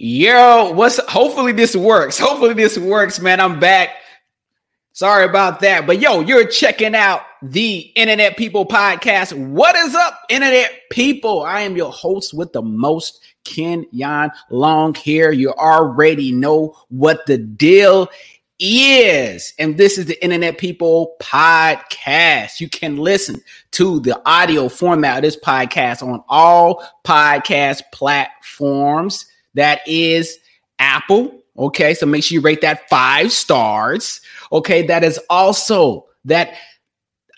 Yo, what's hopefully this works. Hopefully this works, man. I'm back. Sorry about that. But yo, you're checking out the Internet People podcast. What is up, Internet People? I am your host with the most, Kenyon Long here. You already know what the deal is. And this is the Internet People podcast. You can listen to the audio format of this podcast on all podcast platforms. That is Apple. Okay. So make sure you rate that five stars. Okay. That is also that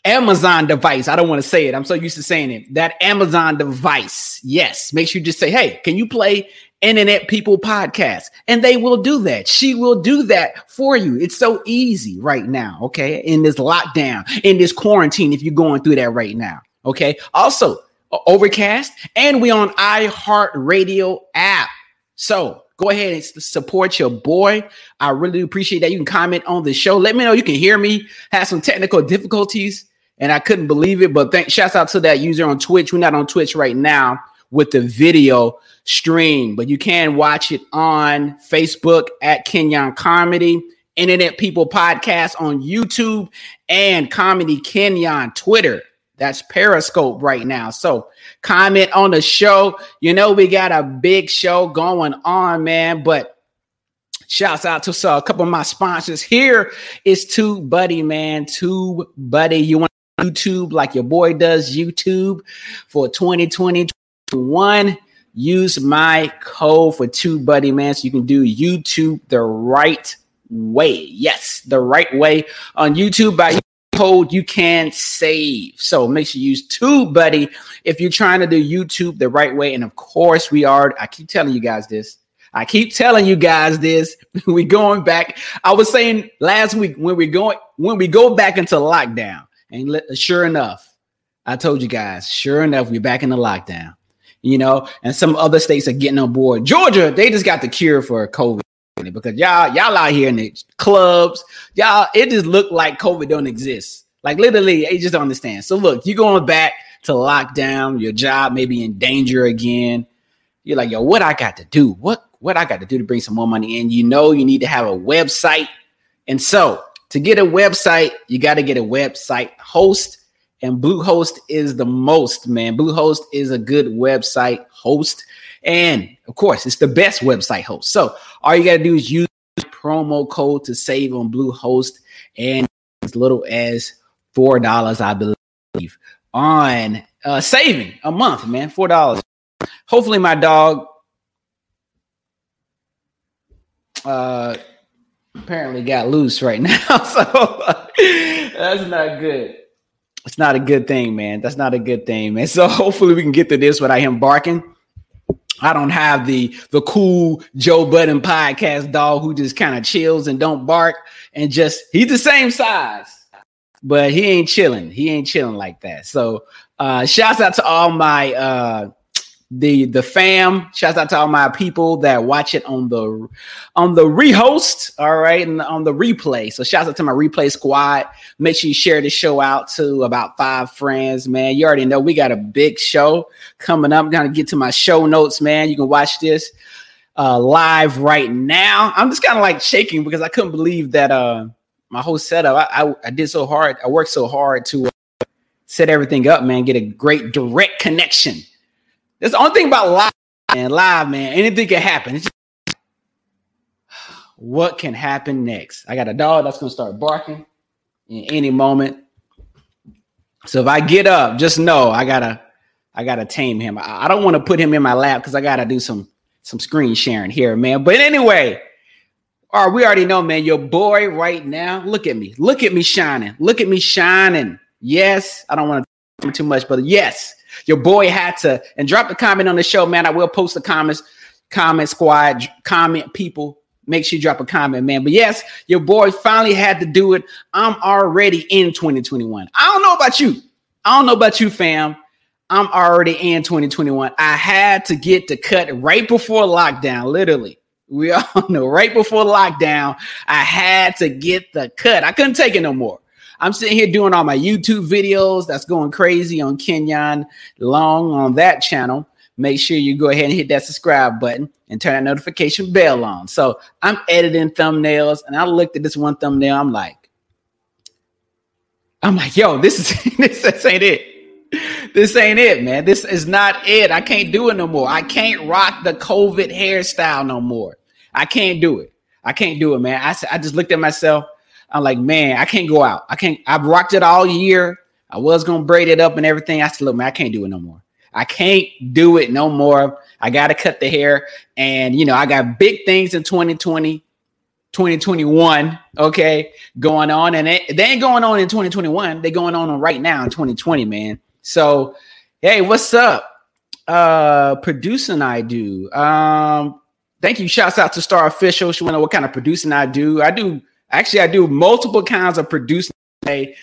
Amazon device. I don't want to say it. I'm so used to saying it. That Amazon device. Yes. Make sure you just say, hey, can you play Internet People podcast? And they will do that. She will do that for you. It's so easy right now. Okay. In this lockdown, in this quarantine, if you're going through that right now. Okay. Also, Overcast, and we on iHeartRadio app. So go ahead and support your boy. I really appreciate that. You can comment on the show. Let me know you can hear me. Had some technical difficulties and I couldn't believe it. But thank shouts out to that user on Twitch. We're not on Twitch right now with the video stream, but you can watch it on Facebook at Kenyon Comedy, Internet People Podcast on YouTube, and Comedy Kenyon Twitter. That's Periscope right now. So comment on the show. You know, we got a big show going on, man. But shouts out to so a couple of my sponsors. Here is Tube Buddy, man. Tube Buddy. You want YouTube like your boy does YouTube for 2021. Use my code for Tube Buddy, man. So you can do YouTube the right way. Yes, the right way on YouTube by code you can save. So make sure you use Tube Buddy if you're trying to do YouTube the right way. And of course, we are. I keep telling you guys this. I keep telling you guys this. we going back. I was saying last week when we going when we go back into lockdown, and sure enough, I told you guys. Sure enough, we're back in the lockdown. You know, and some other states are getting on board. Georgia, they just got the cure for COVID because y'all y'all out here in the clubs, y'all it just looked like COVID don't exist. Like literally, they just don't understand. So look, you going back to lockdown, your job may be in danger again. You're like, yo, what I got to do? What what I got to do to bring some more money in? You know, you need to have a website, and so to get a website, you got to get a website host. And Bluehost is the most, man. Bluehost is a good website host. And of course, it's the best website host. So all you got to do is use promo code to save on Bluehost and as little as $4, I believe, on uh, saving a month, man. $4. Hopefully, my dog uh, apparently got loose right now. so that's not good. It's not a good thing, man. That's not a good thing, man. So hopefully we can get through this without him barking. I don't have the the cool Joe Budden podcast dog who just kind of chills and don't bark and just he's the same size, but he ain't chilling. He ain't chilling like that. So uh shouts out to all my uh the the fam. Shouts out to all my people that watch it on the on the rehost, all right, and on the replay. So shouts out to my replay squad. Make sure you share the show out to about five friends, man. You already know we got a big show coming up. I'm gonna get to my show notes, man. You can watch this uh live right now. I'm just kind of like shaking because I couldn't believe that uh my whole setup. I, I, I did so hard. I worked so hard to uh, set everything up, man. Get a great direct connection that's the only thing about live, man. Live, man. Anything can happen. Just, what can happen next? I got a dog that's gonna start barking in any moment. So if I get up, just know I gotta I gotta tame him. I, I don't want to put him in my lap because I gotta do some some screen sharing here, man. But anyway, all right, we already know, man. Your boy right now. Look at me. Look at me shining. Look at me shining. Yes, I don't want to too much, but yes, your boy had to and drop the comment on the show, man. I will post the comments, comment squad, comment people. Make sure you drop a comment, man. But yes, your boy finally had to do it. I'm already in 2021. I don't know about you. I don't know about you, fam. I'm already in 2021. I had to get the cut right before lockdown, literally. We all know right before lockdown, I had to get the cut. I couldn't take it no more. I'm sitting here doing all my YouTube videos. That's going crazy on Kenyon Long on that channel. make sure you go ahead and hit that subscribe button and turn that notification bell on. So I'm editing thumbnails and I looked at this one thumbnail. I'm like, I'm like, yo, this is this, this ain't it. This ain't it, man. This is not it. I can't do it no more. I can't rock the COVID hairstyle no more. I can't do it. I can't do it, man. I, I just looked at myself. I'm like, man, I can't go out. I can't. I've rocked it all year. I was gonna braid it up and everything. I said, look, man, I can't do it no more. I can't do it no more. I gotta cut the hair, and you know, I got big things in 2020, 2021. Okay, going on, and it, they ain't going on in 2021. They going on right now in 2020, man. So, hey, what's up? Uh, producing I do. Um, thank you. Shouts out to Star Official. She want to know what kind of producing I do. I do actually I do multiple kinds of producing.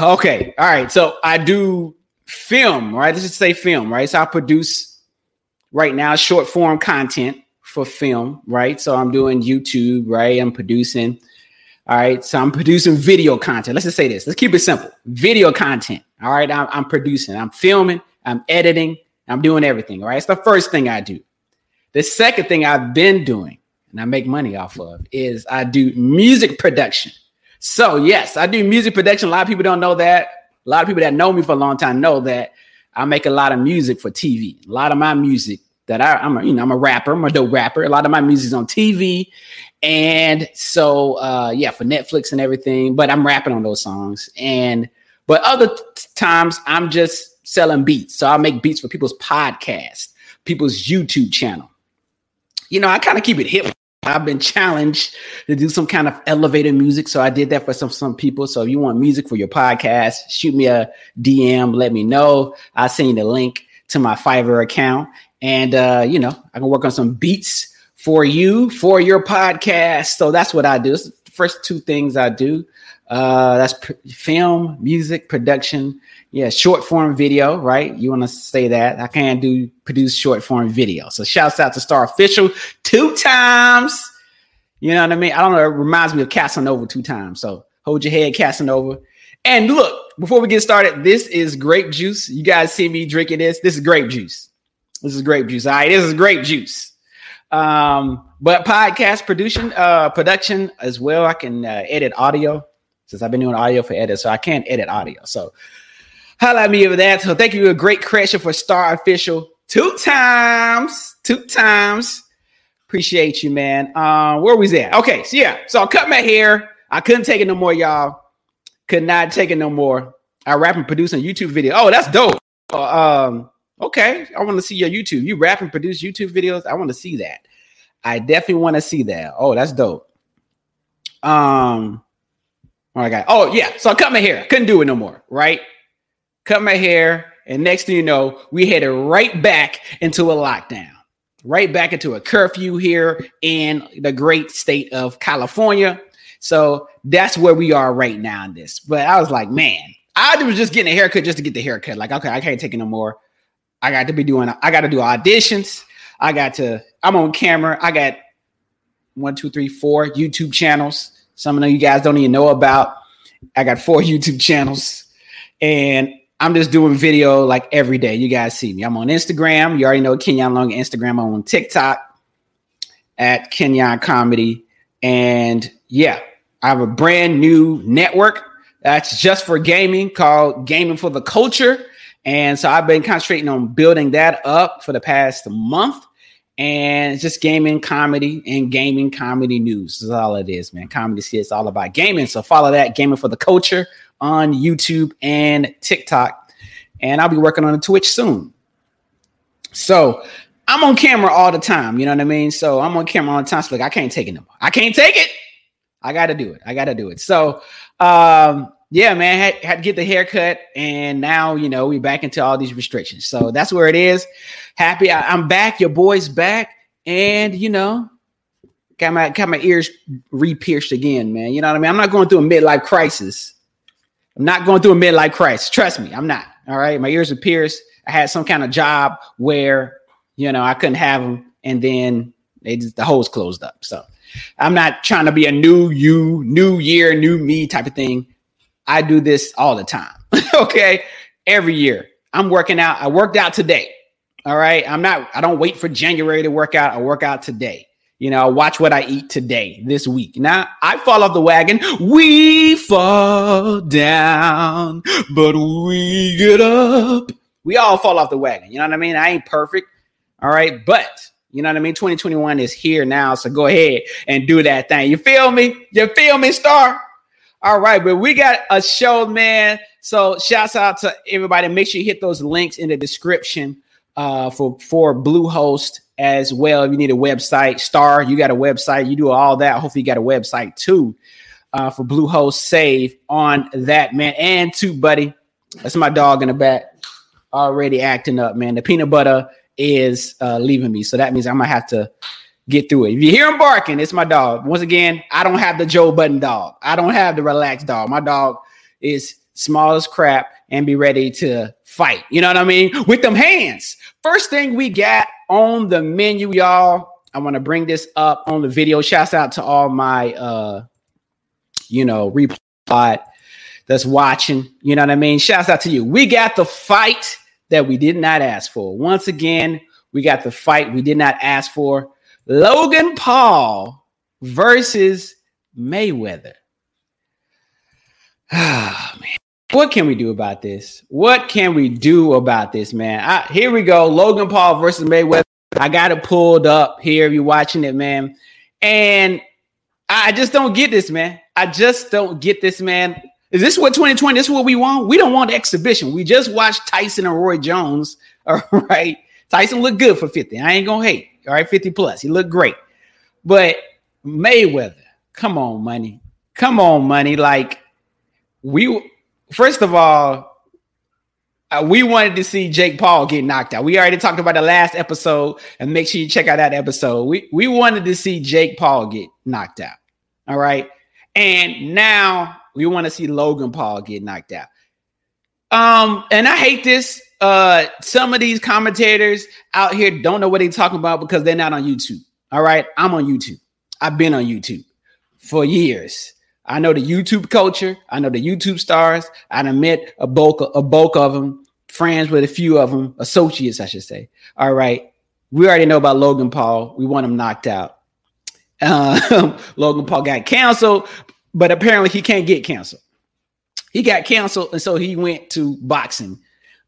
Okay. All right. So I do film, right? Let's just say film, right? So I produce right now short form content for film, right? So I'm doing YouTube, right? I'm producing. All right. So I'm producing video content. Let's just say this. Let's keep it simple. Video content. All right. I'm, I'm producing, I'm filming, I'm editing, I'm doing everything. All right. It's the first thing I do. The second thing I've been doing and I make money off of is I do music production. So, yes, I do music production. A lot of people don't know that. A lot of people that know me for a long time know that I make a lot of music for TV. A lot of my music that I, am a, you know, I'm a rapper, I'm a dope rapper. A lot of my music's on TV. And so, uh, yeah, for Netflix and everything, but I'm rapping on those songs. And, but other t- times I'm just selling beats. So I make beats for people's podcast, people's YouTube channel. You know, I kind of keep it hip I've been challenged to do some kind of elevator music. So I did that for some some people. So if you want music for your podcast, shoot me a DM, let me know. I'll send you the link to my Fiverr account. And uh, you know, I can work on some beats for you for your podcast. So that's what I do. First two things I do. Uh, that's film, music, production. Yeah, short form video, right? You want to say that? I can do produce short form video. So shouts out to Star Official two times. You know what I mean? I don't know. It reminds me of Casanova two times. So hold your head, Casanova. And look, before we get started, this is grape juice. You guys see me drinking this. This is grape juice. This is grape juice. All right, this is grape juice. Um, but podcast production, uh, production as well. I can uh, edit audio since I've been doing audio for edit, so I can't edit audio. So highlight me over that. So thank you, a great creation for Star Official two times, two times. Appreciate you, man. Uh, where was that? Okay, so yeah, so I cut my hair. I couldn't take it no more, y'all. Could not take it no more. I rap and produce a YouTube video. Oh, that's dope. Uh, um, okay, I want to see your YouTube. You rap and produce YouTube videos. I want to see that. I definitely want to see that. Oh, that's dope. Um, Oh, I got. Oh yeah. So I cut my hair. Couldn't do it no more. Right. Cut my hair, and next thing you know, we headed right back into a lockdown. Right back into a curfew here in the great state of California. So that's where we are right now in this. But I was like, man, I was just getting a haircut just to get the haircut. Like, okay, I can't take it no more. I got to be doing. I got to do auditions. I got to. I'm on camera. I got one, two, three, four YouTube channels. Some of you guys don't even know about. I got four YouTube channels, and I'm just doing video like every day. You guys see me. I'm on Instagram. You already know Kenyon Long Instagram. I'm on TikTok at Kenyon Comedy. And yeah, I have a brand new network that's just for gaming called Gaming for the Culture. And so I've been concentrating on building that up for the past month and it's just gaming comedy and gaming comedy news. Is all it is, man. Comedy skits all about gaming. So follow that gaming for the culture on YouTube and TikTok, and I'll be working on a Twitch soon. So I'm on camera all the time. You know what I mean? So I'm on camera all the time. So I can't take it no more. I can't take it. I got to do it. I got to do it. So um, yeah, man, had, had to get the haircut, and now you know we back into all these restrictions. So that's where it is. Happy I, am back. Your boy's back, and you know, got my got my ears re-pierced again, man. You know what I mean? I'm not going through a midlife crisis. I'm not going through a midlife crisis. Trust me, I'm not. All right, my ears are pierced. I had some kind of job where you know I couldn't have them, and then they just, the holes closed up. So I'm not trying to be a new you, new year, new me type of thing. I do this all the time. okay. Every year. I'm working out. I worked out today. All right. I'm not, I don't wait for January to work out. I work out today. You know, I watch what I eat today, this week. Now I fall off the wagon. We fall down, but we get up. We all fall off the wagon. You know what I mean? I ain't perfect. All right. But you know what I mean? 2021 is here now. So go ahead and do that thing. You feel me? You feel me, Star? All right. But we got a show, man. So shouts out to everybody. Make sure you hit those links in the description uh, for, for Bluehost as well. If you need a website, Star, you got a website, you do all that. Hopefully, you got a website too uh, for Bluehost Save on that, man. And Tube Buddy, that's my dog in the back already acting up, man. The peanut butter is uh, leaving me, so that means I'm gonna have to get through it. If you hear him barking, it's my dog. Once again, I don't have the Joe Budden dog. I don't have the relaxed dog. My dog is small as crap and be ready to fight. You know what I mean? With them hands. First thing we got on the menu, y'all. I want to bring this up on the video. Shouts out to all my uh you know replay that's watching. You know what I mean? Shouts out to you. We got the fight that we did not ask for. Once again, we got the fight we did not ask for. Logan Paul versus Mayweather. Ah, man. What can we do about this? What can we do about this, man? I, here we go. Logan Paul versus Mayweather. I got it pulled up here. You're watching it, man. And I just don't get this, man. I just don't get this, man. Is this what 2020? This is what we want? We don't want exhibition. We just watched Tyson and Roy Jones. All right. Tyson looked good for 50. I ain't gonna hate. All right, 50 plus. He looked great. But Mayweather, come on, money. Come on, money. Like we first of all, uh, we wanted to see Jake Paul get knocked out. We already talked about the last episode, and make sure you check out that episode. We we wanted to see Jake Paul get knocked out. All right, and now we want to see Logan Paul get knocked out. Um, and I hate this. Uh, some of these commentators out here don't know what they're talking about because they're not on YouTube. All right, I'm on YouTube. I've been on YouTube for years. I know the YouTube culture. I know the YouTube stars. I met a bulk, a bulk of them, friends with a few of them, associates, I should say. All right. We already know about Logan Paul. We want him knocked out. Uh, Logan Paul got canceled, but apparently he can't get canceled. He got canceled, and so he went to boxing,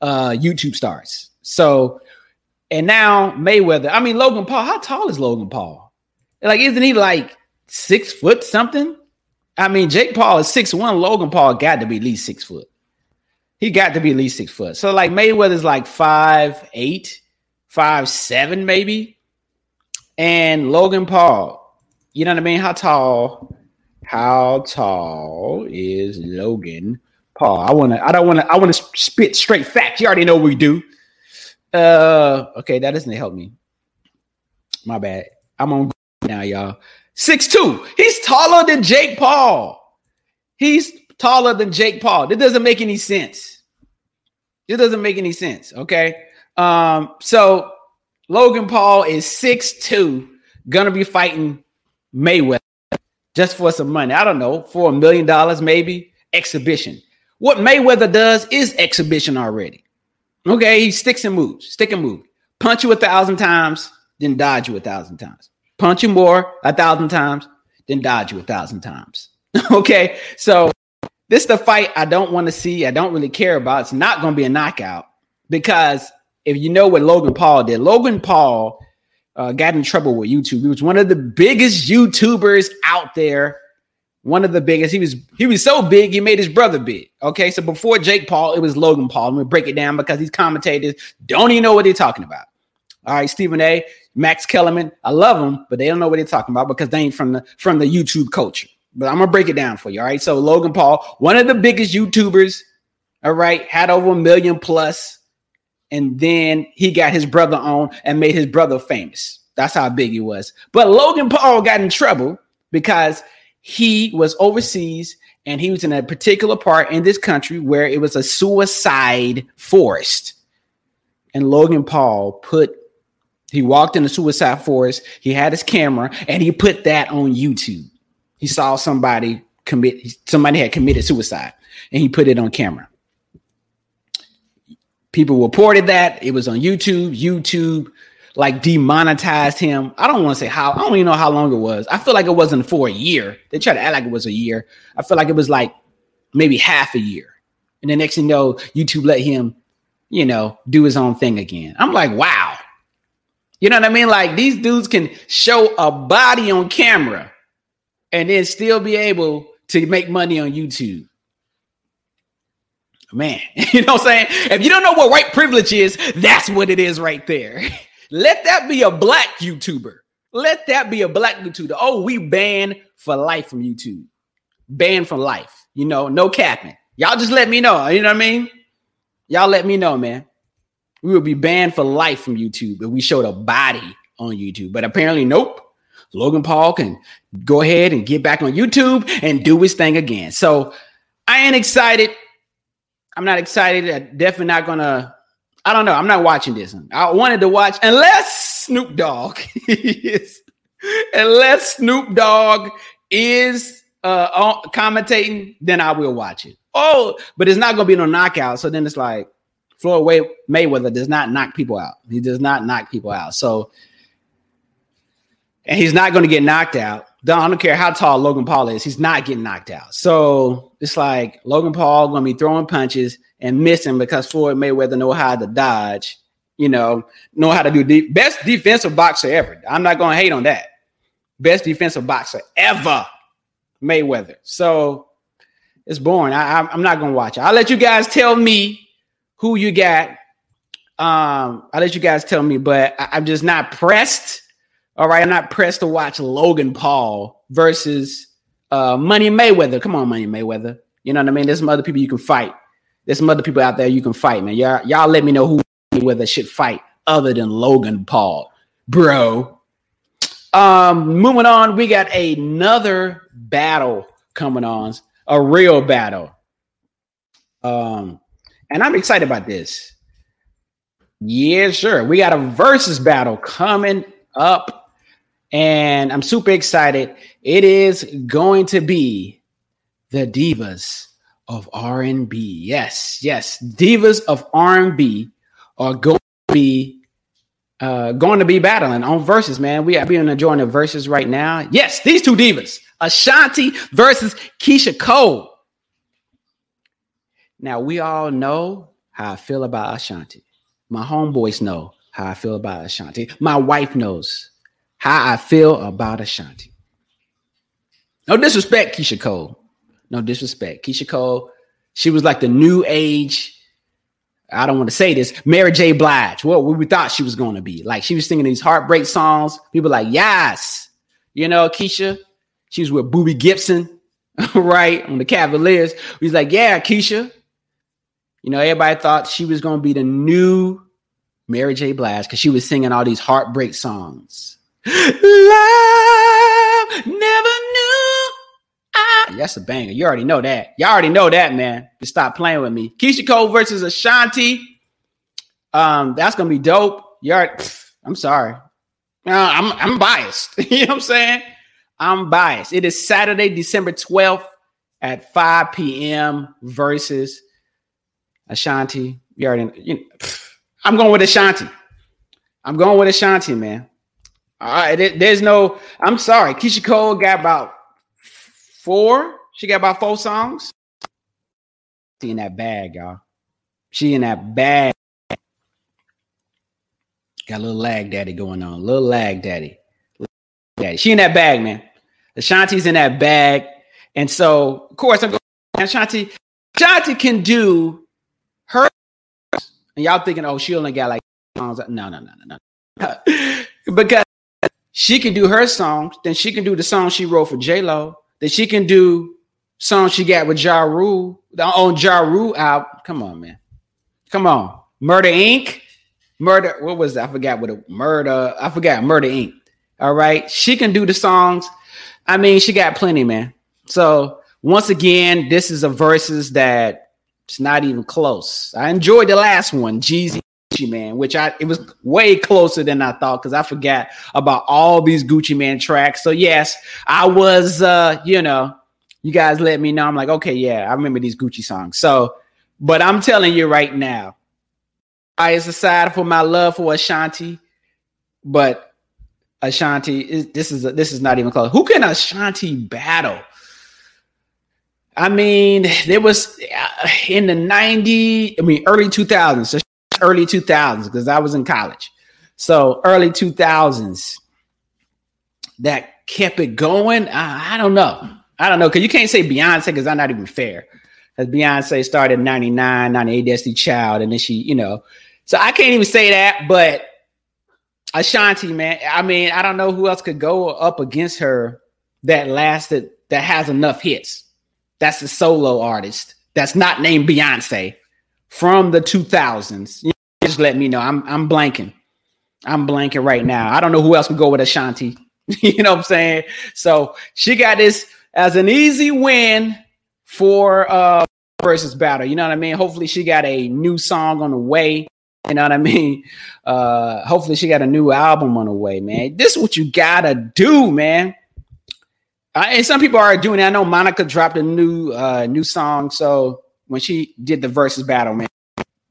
uh, YouTube stars. So, and now Mayweather. I mean, Logan Paul. How tall is Logan Paul? Like, isn't he like six foot something? I mean, Jake Paul is six one. Logan Paul got to be at least six foot. He got to be at least six foot. So like Mayweather's like five eight, five seven maybe, and Logan Paul. You know what I mean? How tall? How tall is Logan Paul? I want to. I don't want to. I want to spit straight facts. You already know we do. Uh, okay, that doesn't help me. My bad. I'm on now, y'all. Six two. He's taller than Jake Paul. He's taller than Jake Paul. That doesn't make any sense. It doesn't make any sense. Okay. Um, so Logan Paul is six two, gonna be fighting Mayweather just for some money. I don't know, for a million dollars, maybe exhibition. What Mayweather does is exhibition already. Okay, he sticks and moves, stick and move, punch you a thousand times, then dodge you a thousand times punch you more a thousand times, then dodge you a thousand times. okay, so this is the fight I don't want to see. I don't really care about. It's not going to be a knockout because if you know what Logan Paul did, Logan Paul uh, got in trouble with YouTube. He was one of the biggest YouTubers out there. One of the biggest. He was he was so big he made his brother big. Okay, so before Jake Paul, it was Logan Paul. I'm break it down because these commentators don't even know what they're talking about. All right, Stephen A. Max Kellerman, I love them, but they don't know what they're talking about because they ain't from the from the YouTube culture. But I'm gonna break it down for you. All right. So Logan Paul, one of the biggest YouTubers, all right, had over a million plus, and then he got his brother on and made his brother famous. That's how big he was. But Logan Paul got in trouble because he was overseas and he was in a particular part in this country where it was a suicide forest. And Logan Paul put he walked in the suicide forest. He had his camera and he put that on YouTube. He saw somebody commit, somebody had committed suicide and he put it on camera. people reported that it was on YouTube. YouTube like demonetized him. I don't want to say how. I don't even know how long it was. I feel like it wasn't for a year. They tried to act like it was a year. I feel like it was like maybe half a year. And the next thing you know, YouTube let him, you know, do his own thing again. I'm like, wow. You know what I mean? Like these dudes can show a body on camera and then still be able to make money on YouTube. Man, you know what I'm saying? If you don't know what white privilege is, that's what it is right there. Let that be a black YouTuber. Let that be a black YouTuber. Oh, we banned for life from YouTube. Banned for life. You know, no capping. Y'all just let me know. You know what I mean? Y'all let me know, man. We would be banned for life from YouTube if we showed a body on YouTube. But apparently, nope. Logan Paul can go ahead and get back on YouTube and do his thing again. So I ain't excited. I'm not excited. I'm definitely not gonna I don't know. I'm not watching this. I wanted to watch unless Snoop Dogg is unless Snoop Dogg is uh commentating, then I will watch it. Oh, but it's not gonna be no knockout. So then it's like Floyd Mayweather does not knock people out. He does not knock people out. So and he's not to get knocked out. I don't care how tall Logan Paul is, he's not getting knocked out. So it's like Logan Paul to be throwing punches and missing because Floyd Mayweather know how to dodge, you know, know how to do the best defensive boxer ever. I'm not to hate on that. Best defensive boxer ever, Mayweather. So it's boring. I, am not to watch it. I'll let you guys tell me who you got. Um, I'll let you guys tell me, but I, I'm just not pressed. All right, I'm not pressed to watch Logan Paul versus uh, Money Mayweather. Come on, Money Mayweather. You know what I mean? There's some other people you can fight. There's some other people out there you can fight, man. Y'all, y'all let me know who Mayweather should fight other than Logan Paul, bro. Um, moving on, we got another battle coming on, a real battle. Um, and I'm excited about this. Yeah, sure. We got a versus battle coming up, and I'm super excited. It is going to be the Divas of R&B. Yes, yes, divas of R&B are going to be uh, going to be battling on verses, man. We are being enjoying the verses right now. Yes, these two divas, Ashanti versus Keyshia Cole. Now we all know how I feel about Ashanti. My homeboys know how I feel about Ashanti. My wife knows how I feel about Ashanti. No disrespect, Keyshia Cole. No disrespect. Keyshia Cole, she was like the new age. I don't want to say this, Mary J. Blige. What we thought she was going to be. Like she was singing these heartbreak songs. People like, yes. You know, Keyshia, she was with Boobie Gibson, right? On the Cavaliers. He's like, yeah, Keyshia. You know, everybody thought she was going to be the new Mary J. Blige because she was singing all these heartbreak songs. Love never knew. I... that's a banger. You already know that. You already know that, man. Just stop playing with me. Keyshia Cole versus Ashanti. Um, that's gonna be dope. Already, I'm sorry. Uh, I'm I'm biased. you know what I'm saying? I'm biased. It is Saturday, December 12th at 5 p.m. versus Ashanti. You already you know, I'm going with Ashanti. I'm going with Ashanti, man. All right, there's no. I'm sorry. Keyshia Cole got about four. She got about four songs. She in that bag, y'all. She in that bag. Got a little lag daddy going on. Little lag daddy. daddy. She in that bag, man. Ashanti's in that bag. And so, of course, I'm going Ashanti. Ashanti can do her. And y'all thinking, oh, she only got like songs. No, no, no, no, no. because she can do her songs, then she can do the song she wrote for J Lo then she can do songs she got with Ja Rule on Ja Rule album. Come on, man. Come on. Murder Inc. Murder. What was that? I forgot what a murder. I forgot Murder Inc. All right. She can do the songs. I mean, she got plenty, man. So once again, this is a verses that it's not even close. I enjoyed the last one, Jeezy Man, which I it was way closer than I thought because I forgot about all these Gucci Mane tracks. So yes, I was uh, you know, you guys let me know. I'm like, okay, yeah, I remember these Gucci songs. So, but I'm telling you right now, bias aside for my love for Ashanti, but Ashanti is this is this is not even close. Who can Ashanti battle? I mean, there was uh, in the 90, I mean, early 2000s, so early 2000s, because I was in college. So early 2000s that kept it going. I, I don't know. I don't know. Because you can't say Beyonce because I'm not even fair. Because Beyonce started in 99, 98, Destiny Child, and then she, you know. So I can't even say that, but Ashanti, man. I mean, I don't know who else could go up against her that lasted, that has enough hits that's a solo artist that's not named Beyonce from the 2000s. You just let me know. I'm I'm blanking. I'm blanking right now. I don't know who else would go with Ashanti. you know what I'm saying? So she got this as an easy win for uh versus battle. You know what I mean? Hopefully she got a new song on the way. You know what I mean? Uh hopefully she got a new album on the way, man. This is what you gotta do, man. And some people are doing. It. I know Monica dropped a new uh, new song. So when she did the versus battle, man,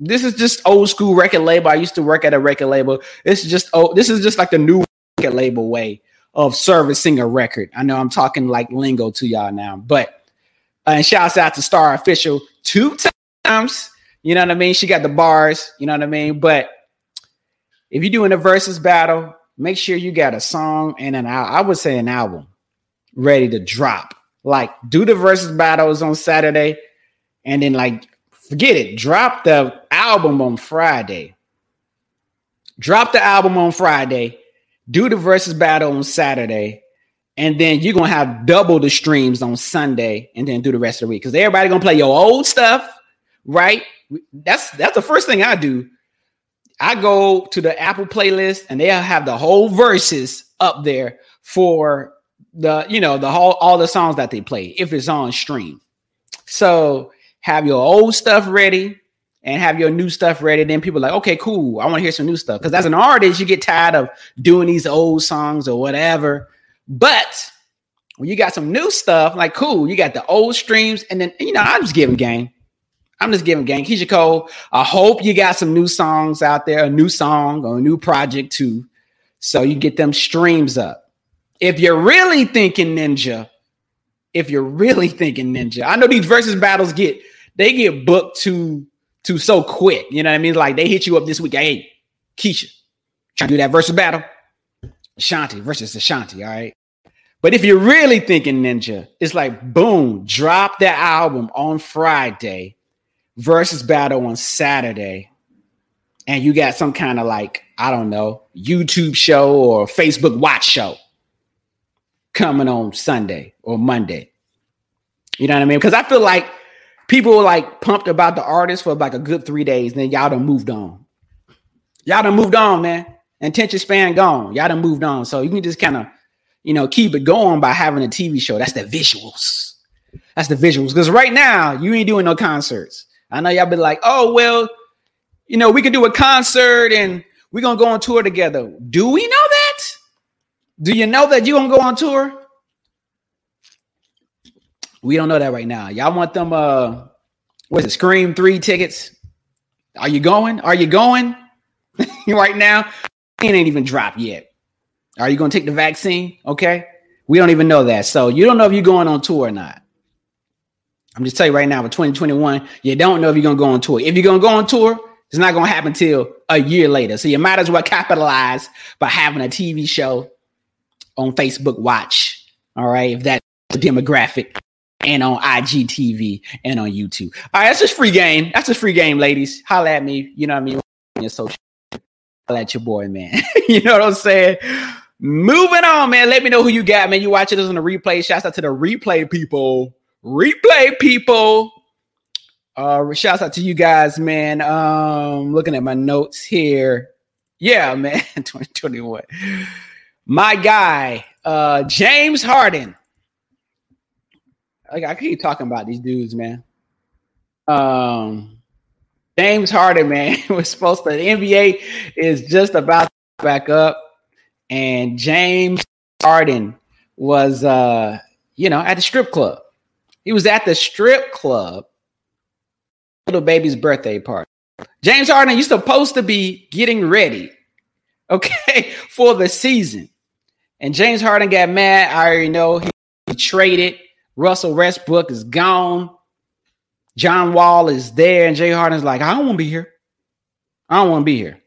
this is just old school record label. I used to work at a record label. This is just oh, this is just like the new record label way of servicing a record. I know I'm talking like lingo to y'all now, but uh, and shouts out to Star Official two times. You know what I mean? She got the bars. You know what I mean? But if you're doing a versus battle, make sure you got a song and an. I would say an album ready to drop. Like do the versus battles on Saturday and then like forget it, drop the album on Friday. Drop the album on Friday, do the versus battle on Saturday, and then you're gonna have double the streams on Sunday and then do the rest of the week because everybody gonna play your old stuff, right? That's that's the first thing I do. I go to the Apple playlist and they'll have the whole verses up there for the you know the whole all the songs that they play if it's on stream. So have your old stuff ready and have your new stuff ready. Then people like, okay, cool. I want to hear some new stuff. Because as an artist, you get tired of doing these old songs or whatever. But when you got some new stuff, like cool, you got the old streams, and then you know, I'm just giving game. I'm just giving game. Keyshia Cole, I hope you got some new songs out there, a new song or a new project too. So you get them streams up if you're really thinking ninja, if you're really thinking ninja, I know these versus battles get they get booked to to so quick. You know what I mean? Like they hit you up this week. Hey, Keisha, trying to do that versus battle. Ashanti versus Ashanti. All right. But if you're really thinking ninja, it's like boom, drop that album on Friday, versus battle on Saturday, and you got some kind of like, I don't know, YouTube show or Facebook watch show coming on Sunday or Monday. You know what I mean? Because I feel like people were like pumped about the artist for like a good three days, and then y'all done moved on. Y'all done moved on, man. Attention span gone. Y'all done moved on. So you can just kind of, you know, keep it going by having a TV show. That's the visuals. That's the visuals. Because right now, you ain't doing no concerts. I know y'all be like, oh, well, you know, we could do a concert and we're gonna go on tour together. Do we know that? Do you know that you're gonna go on tour? We don't know that right now. Y'all want them uh what's it, Scream 3 tickets? Are you going? Are you going right now? It ain't even dropped yet. Are you gonna take the vaccine? Okay. We don't even know that. So you don't know if you're going on tour or not. I'm just telling you right now, for 2021, you don't know if you're gonna go on tour. If you're gonna go on tour, it's not gonna happen till a year later. So you might as well capitalize by having a TV show on Facebook Watch. All right, if that's the demographic, and on IGTV and on YouTube. All right, that's just free game. That's just free game, ladies. Holla at me. You know what I mean? Your social. Holla at your boy, man. you know what I'm saying? Moving on, man. Let me know who you got, man. You watching this on the replay. Shouts out to the replay people. Replay people. Uh, shouts out to you guys, man. Um, looking at my notes here. Yeah, man. 2021 my guy, uh, James Harden. Like I keep talking about these dudes, man. Um, James Harden, man, was supposed to. The NBA is just about to back up, and James Harden was, uh, you know, at the strip club. He was at the strip club, Lil Baby's birthday party. James Harden, you're supposed to be getting ready, okay, for the season. And James Harden got mad. I already know he, he traded. Russell Westbrook is gone. John Wall is there, and Jay Harden's like, I don't want to be here. I don't want to be here.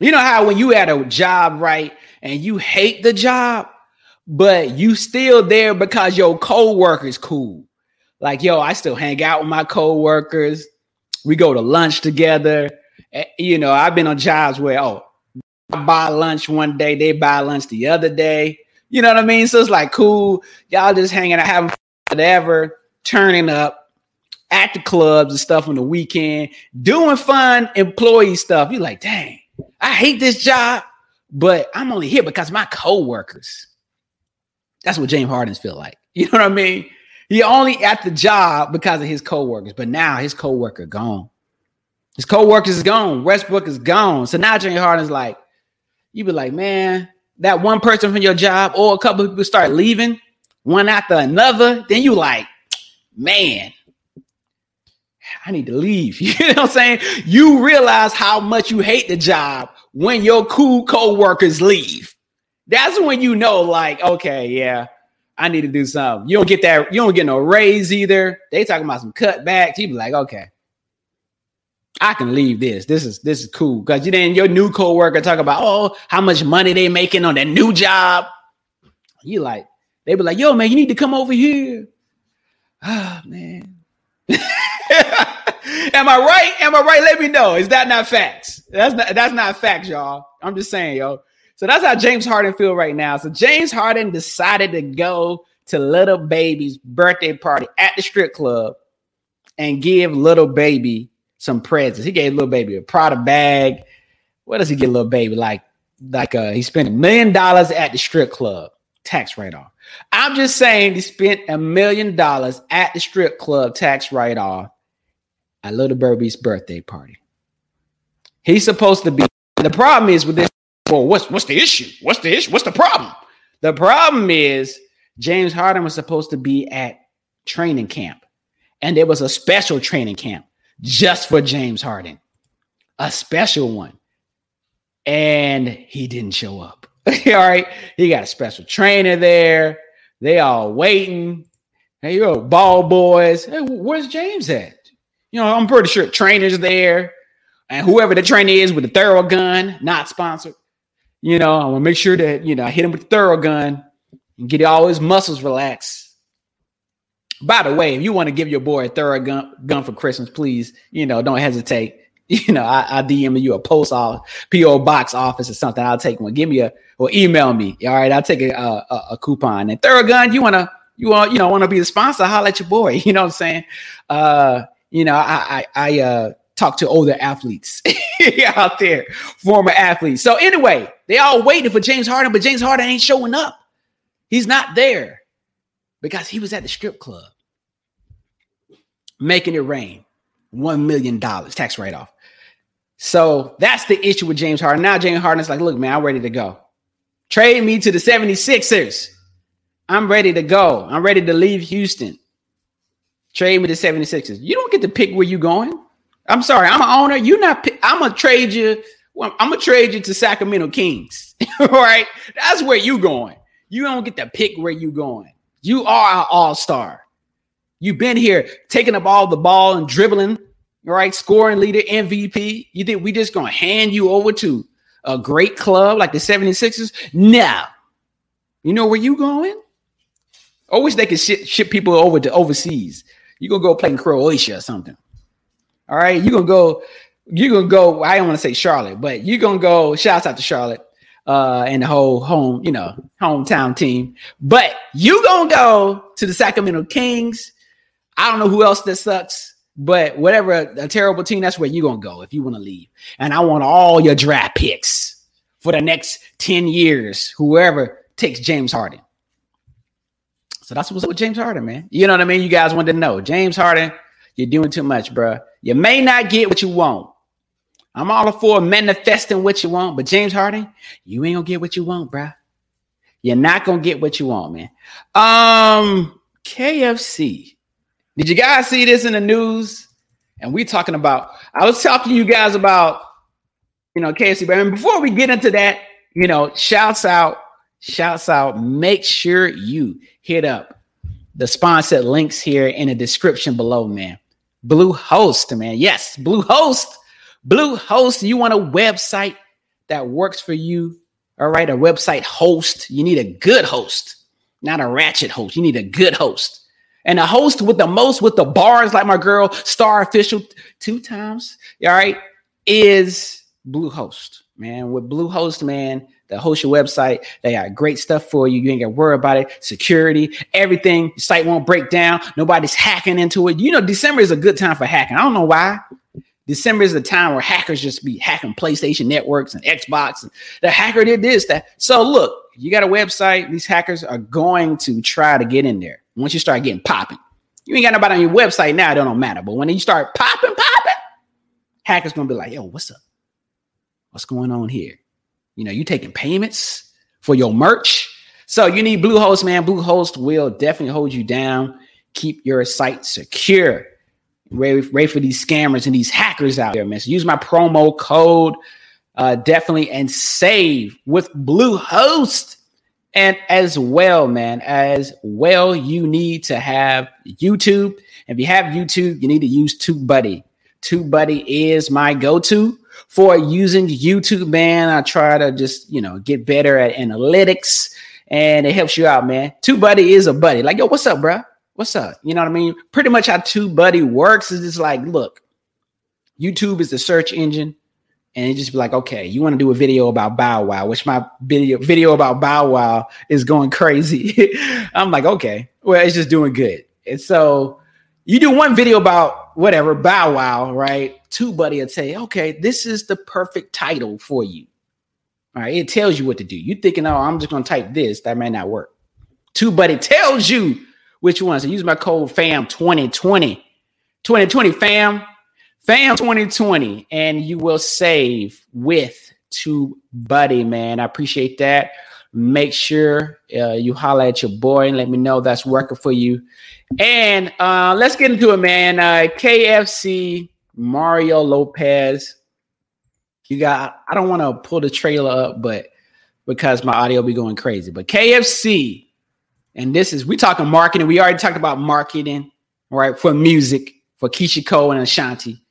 You know how when you had a job, right, and you hate the job, but you still there because your co-worker's cool. Like, yo, I still hang out with my co-workers. We go to lunch together. Eh, you know, I've been on jobs where, oh, I buy lunch one day, they buy lunch the other day. You know what I mean? So it's like cool. Y'all just hanging out, having whatever, turning up at the clubs and stuff on the weekend, doing fun employee stuff. You're like, dang, I hate this job, but I'm only here because my coworkers. That's what James Harden's feel like. You know what I mean? He only at the job because of his coworkers, but now his coworker gone. His coworkers is gone. Westbrook is gone. So now James Harden's like, you be like, man, that one person from your job or a couple people start leaving one after another, then you like, man, I need to leave. You know what I'm saying? You realize how much you hate the job when your cool co-workers leave. That's when you know, like, okay, yeah, I need to do something. You don't get that, you don't get no raise either. They talking about some cutbacks. You be like, okay, I can leave this. This is this is cool. Because you then your new co-worker talk about oh how much money they making on their new job. You like, they be like, yo, man, you need to come over here. Ah, oh, man. Am I right? Am I right? Let me know. Is that not facts? That's not that's not facts, y'all. I'm just saying, yo. So that's how James Harden feel right now. So James Harden decided to go to Lil Baby's birthday party at the strip club and give Lil Baby some presents. He gave Lil Baby a Prada bag. What does he get Lil Baby? Like, like uh, he spent a million dollars at the strip club, tax write off. I'm just saying he spent a million dollars at the strip club, tax write off, at Lil Baby's birthday party. He's supposed to be. The problem is with this. Well, what's what's the issue? What's the issue? What's the problem? The problem is James Harden was supposed to be at training camp, and there was a special training camp just for James Harden, a special one. And he didn't show up. all right. He got a special trainer there. They all waiting. Hey, yo, ball boys. Hey, where's James at? You know, I'm pretty sure trainer's there. And whoever the trainer is with the Theragun, not sponsored. You know, I want to make sure that, you know, I hit him with the Theragun and get all his muscles relaxed by the way, if you want to give your boy a Theragun, gun for Christmas, please, you know, don't hesitate. You know, I, I DM you a post off PO box office or something. I'll take one. Give me a or email me. All right, I'll take a a, a coupon. And Theragun, you wanna you want you know want to be the sponsor? Holla at your boy. You know what I'm saying? Uh, you know, I I, I uh talk to older athletes out there, former athletes. So anyway, they all waiting for James Harden, but James Harden ain't showing up. He's not there because he was at the strip club making it rain. $1 million tax write off. So that's the issue with James Harden. Now, James Harden's like, look, man, I'm ready to go. Trade me to the 76ers. I'm ready to go. I'm ready to leave Houston. Trade me to 76ers. You don't get to pick where you're going. I'm sorry, I'm an owner. You're not, I'm gonna trade you. Well, I'm gonna trade you to Sacramento Kings. All right. That's where you going. You don't get to pick where you going. You are an all-star. You've been here taking up all the ball and dribbling, right? Scoring leader, MVP. You think we just gonna hand you over to a great club like the 76ers? No. You know where you going? I wish they could ship, ship people over to overseas. you gonna go play in Croatia or something. All right. You're gonna go, you're gonna go, I don't want to say Charlotte, but you're gonna go, shouts out to Charlotte uh, and the whole home, you know, hometown team. But you gonna go to the Sacramento Kings. I don't know who else that sucks, but whatever a, a terrible team, that's where you gonna go if you want to leave. And I want all your draft picks for the next 10 years, whoever takes James Harden. So that's what's up with James Harden, man. You know what I mean? You guys want to know. James Harden, you're doing too much, bro. You may not get what you want, I'm all for manifesting what you want, but James Harden, you ain't gonna get what you want, bruh. You're not gonna get what you want, man. Um, KFC. Did you guys see this in the news? And we talking about, I was talking to you guys about, you know, KFC. But I mean, before we get into that, you know, shouts out, shouts out. Make sure you hit up the sponsored links here in the description below, man. Bluehost, man. Yes, Bluehost. Bluehost. You want a website that works for you? All right, a website host. You need a good host, not a ratchet host. You need a good host. And a host with the most with the bars, like my girl, star official two times, all right, is Bluehost, man. With Bluehost, man, the host your website, they got great stuff for you. You ain't got to worry about it. Security, everything. Your site won't break down. Nobody's hacking into it. You know, December is a good time for hacking. I don't know why. December is the time where hackers just be hacking PlayStation networks and Xbox. And the hacker did this, that. So look, you got a website. These hackers are going to try to get in there. Once you start getting popping, you ain't got nobody on your website now. It don't matter. But when you start popping, popping, hackers gonna be like, "Yo, what's up? What's going on here? You know, you taking payments for your merch." So you need Bluehost, man. Bluehost will definitely hold you down, keep your site secure. Ready, ready for these scammers and these hackers out there, man. So use my promo code uh, definitely and save with Bluehost. And as well, man, as well, you need to have YouTube. If you have YouTube, you need to use TubeBuddy. TubeBuddy is my go-to for using YouTube, man. I try to just, you know, get better at analytics and it helps you out, man. TubeBuddy is a buddy. Like, yo, what's up, bro? What's up? You know what I mean? Pretty much how TubeBuddy works is just like, look, YouTube is the search engine and it just be like, okay, you want to do a video about Bow Wow, which my video video about Bow Wow is going crazy. I'm like, okay, well, it's just doing good. And so you do one video about whatever Bow Wow, right? TubeBuddy would say, okay, this is the perfect title for you. All right, it tells you what to do. You thinking, oh, I'm just gonna type this, that may not work. TubeBuddy tells you which one. Use my code FAM 2020. 2020 FAM Fam 2020, and you will save with Two Buddy, man. I appreciate that. Make sure uh, you holler at your boy and let me know that's working for you. And uh, let's get into it, man. Uh, KFC Mario Lopez. You got, I don't want to pull the trailer up, but because my audio be going crazy. But KFC, and this is we talking marketing. We already talked about marketing, right? For music, for Keyshia Cole and Ashanti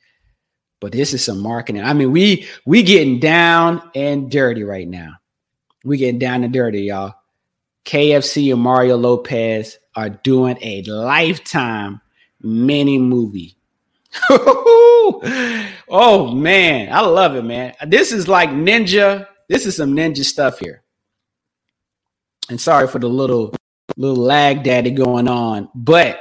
but this is some marketing. I mean, we we getting down and dirty right now. We getting down and dirty, y'all. KFC and Mario Lopez are doing a lifetime mini movie. oh man, I love it, man. This is like ninja. This is some ninja stuff here. And sorry for the little little lag daddy going on, but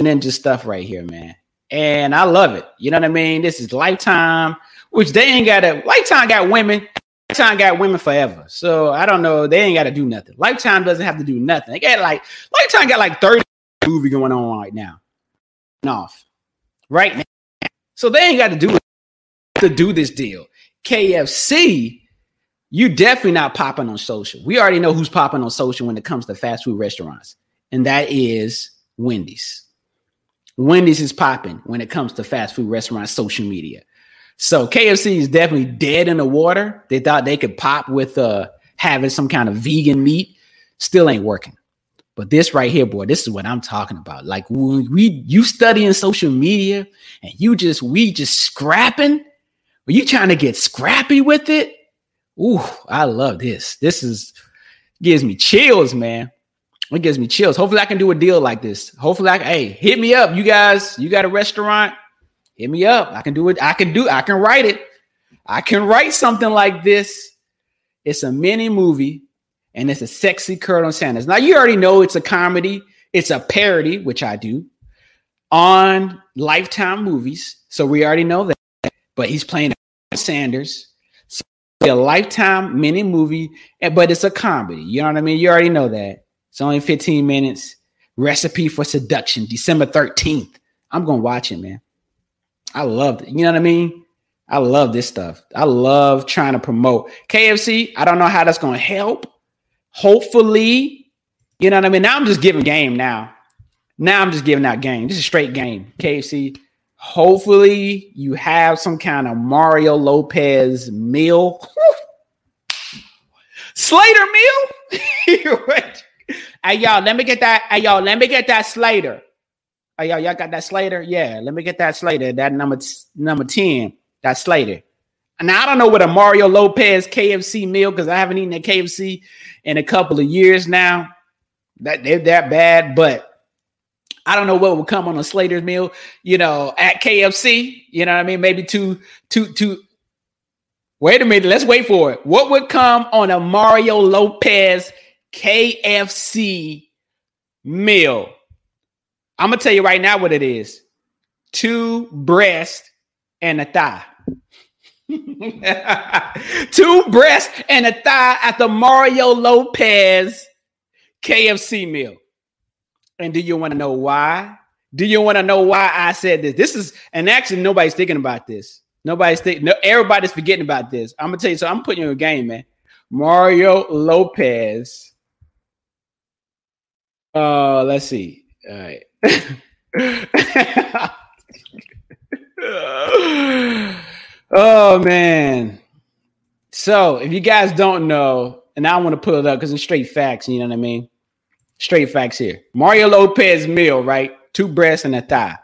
ninja stuff right here, man and I love it. You know what I mean? This is Lifetime, which they ain't got a Lifetime got women. Lifetime got women forever. So I don't know. They ain't got to do nothing. Lifetime doesn't have to do nothing. They got like Lifetime got like 30 movie going on right now. Off. Right now. So they ain't got to do to do this deal. KFC, you definitely not popping on social. We already know who's popping on social when it comes to fast food restaurants, and that is Wendy's. Wendy's is popping when it comes to fast food restaurants, social media. So KFC is definitely dead in the water. They thought they could pop with uh, having some kind of vegan meat. Still ain't working. But this right here, boy, this is what I'm talking about. Like when we you studying social media and you just we just scrapping. Are you trying to get scrappy with it? Ooh, I love this. This is gives me chills, man. It gives me chills. Hopefully, I can do a deal like this. Hopefully, I can, hey, hit me up, you guys. You got a restaurant? Hit me up. I can do it. I can do. I can write it. I can write something like this. It's a mini movie, and it's a sexy Colonel Sanders. Now you already know it's a comedy. It's a parody, which I do on Lifetime movies. So we already know that. But he's playing Sanders. A Lifetime mini movie, but it's a comedy. You know what I mean? You already know that. It's only 15 minutes. Recipe for Seduction, December 13th. I'm to watch it, man. I love it. You know what I mean? I love this stuff. I love trying to promote KFC. I don't know how that's to help. Hopefully, you know what I mean? Now I'm just giving game now. Now I'm just giving out game. This is straight game. KFC. Hopefully, you have some kind of Mario Lopez meal. Slater meal. hey y'all, let me get that. Hey y'all, let me get that Slater. Hey y'all, y'all got that Slater? Yeah, let me get that Slater. That number number ten. That Slater. Now I don't know what a Mario Lopez KFC meal because I haven't eaten at KFC in a couple of years now. That they're that bad, but I don't know what would come on a Slater's meal, you know, at KFC. You know what I mean? Maybe two, two, two. Wait a minute. Let's wait for it. What would come on a Mario Lopez KFC meal? I'm gonna tell you right now what it is: two breasts and a thigh. two breasts and a thigh at the Mario Lopez KFC meal. And do you want to know why? Do you want to know why I said this? This is, and actually, nobody's thinking about this. Nobody's thinking, no, everybody's forgetting about this. I'm gonna tell you, so I'm putting you in a game, man. Mario Lopez. Uh, let's see. All right. oh man. So if you guys don't know, and I want to pull it up because it's straight facts, you know what I mean? Straight facts here. Mario Lopez meal, right? Two breasts and a thigh.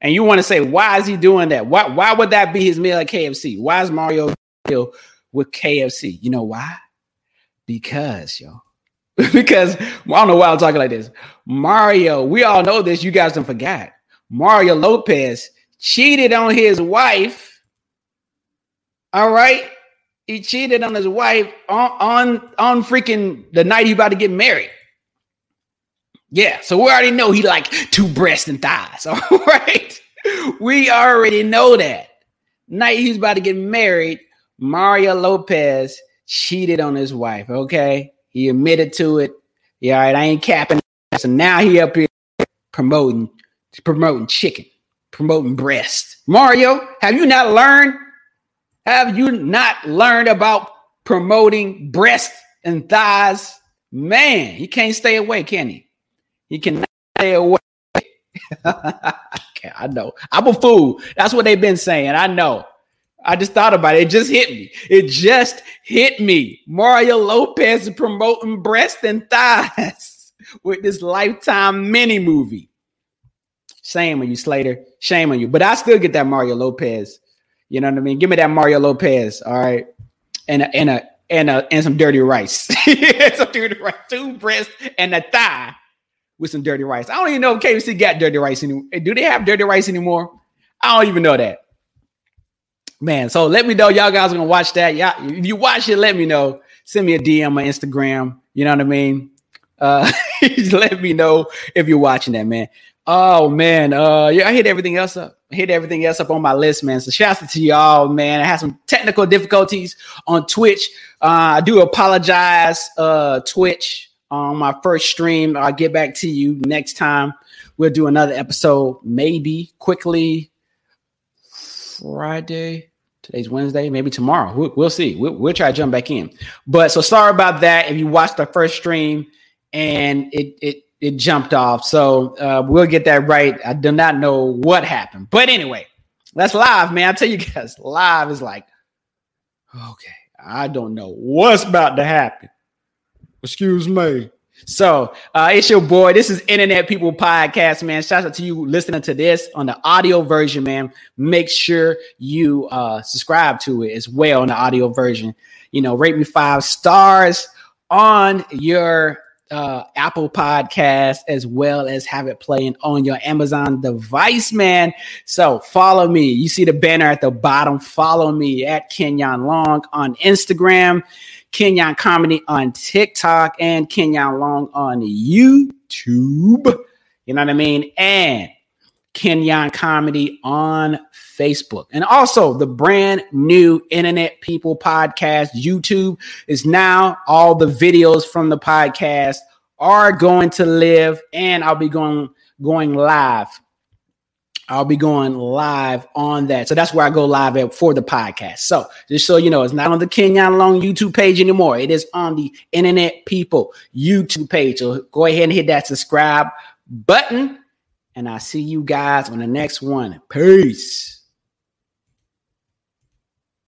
And you want to say, why is he doing that? Why, why would that be his meal at KFC? Why is Mario meal with KFC? You know why? Because, yo. because I don't know why I'm talking like this. Mario, we all know this. You guys don't forget. Mario Lopez cheated on his wife. All right. He cheated on his wife on, on, on freaking the night he about to get married. Yeah, so we already know he like two breasts and thighs. All right. We already know that. Night he's about to get married, Mario Lopez cheated on his wife. Okay. He admitted to it. Yeah, all right, I ain't capping. So now he up here promoting, promoting chicken, promoting breast. Mario, have you not learned? Have you not learned about promoting breast and thighs? Man, he can't stay away, can he? He cannot stay away. I know. I'm a fool. That's what they've been saying. I know. I just thought about it. It just hit me. It just hit me. Mario Lopez promoting breast and thighs with this lifetime mini movie. Shame on you, Slater. Shame on you. But I still get that Mario Lopez. You know what I mean? Give me that Mario Lopez. All right. And a, and a and a, and some dirty rice. some dirty rice, two breasts and a thigh with some dirty rice. I don't even know if KFC got dirty rice anymore. Do they have dirty rice anymore? I don't even know that. Man, so let me know y'all guys are gonna watch that. Yeah, if you watch it, let me know. Send me a DM on Instagram. You know what I mean? Uh let me know if you're watching that, man. Oh man, uh yeah, I hit everything else up. I hit everything else up on my list, man. So shout out to y'all, man. I had some technical difficulties on Twitch. Uh I do apologize, uh, Twitch on my first stream. I'll get back to you next time. We'll do another episode, maybe quickly Friday. Today's Wednesday, maybe tomorrow. We'll, we'll see. We'll, we'll, try to jump back in. But so sorry about that. If you watched the first stream and it it it jumped off, so uh, we'll get that right. I do not know what happened, but anyway, that's live, man. I tell you guys, live is like, okay, I don't know what's about to happen. Excuse me. So uh, it's your boy. This is Internet People Podcast, man. Shout out to you listening to this on the audio version, man. Make sure you uh, subscribe to it as well on the audio version. You know, rate me five stars on your uh, Apple Podcast as well as have it playing on your Amazon device, man. So follow me. You see the banner at the bottom. Follow me at Kenyon Long on Instagram. Kenyon Comedy on TikTok and Kenyon Long on YouTube. You know what I mean? And Kenyon Comedy on Facebook. And also the brand new Internet People podcast YouTube is now all the videos from the podcast are going to live and I'll be going going live I'll be going live on that. So that's where I go live at for the podcast. So just so you know, it's not on the Kenyon Long YouTube page anymore. It is on the Internet People YouTube page. So go ahead and hit that subscribe button And I'll see you guys on the next one. Peace.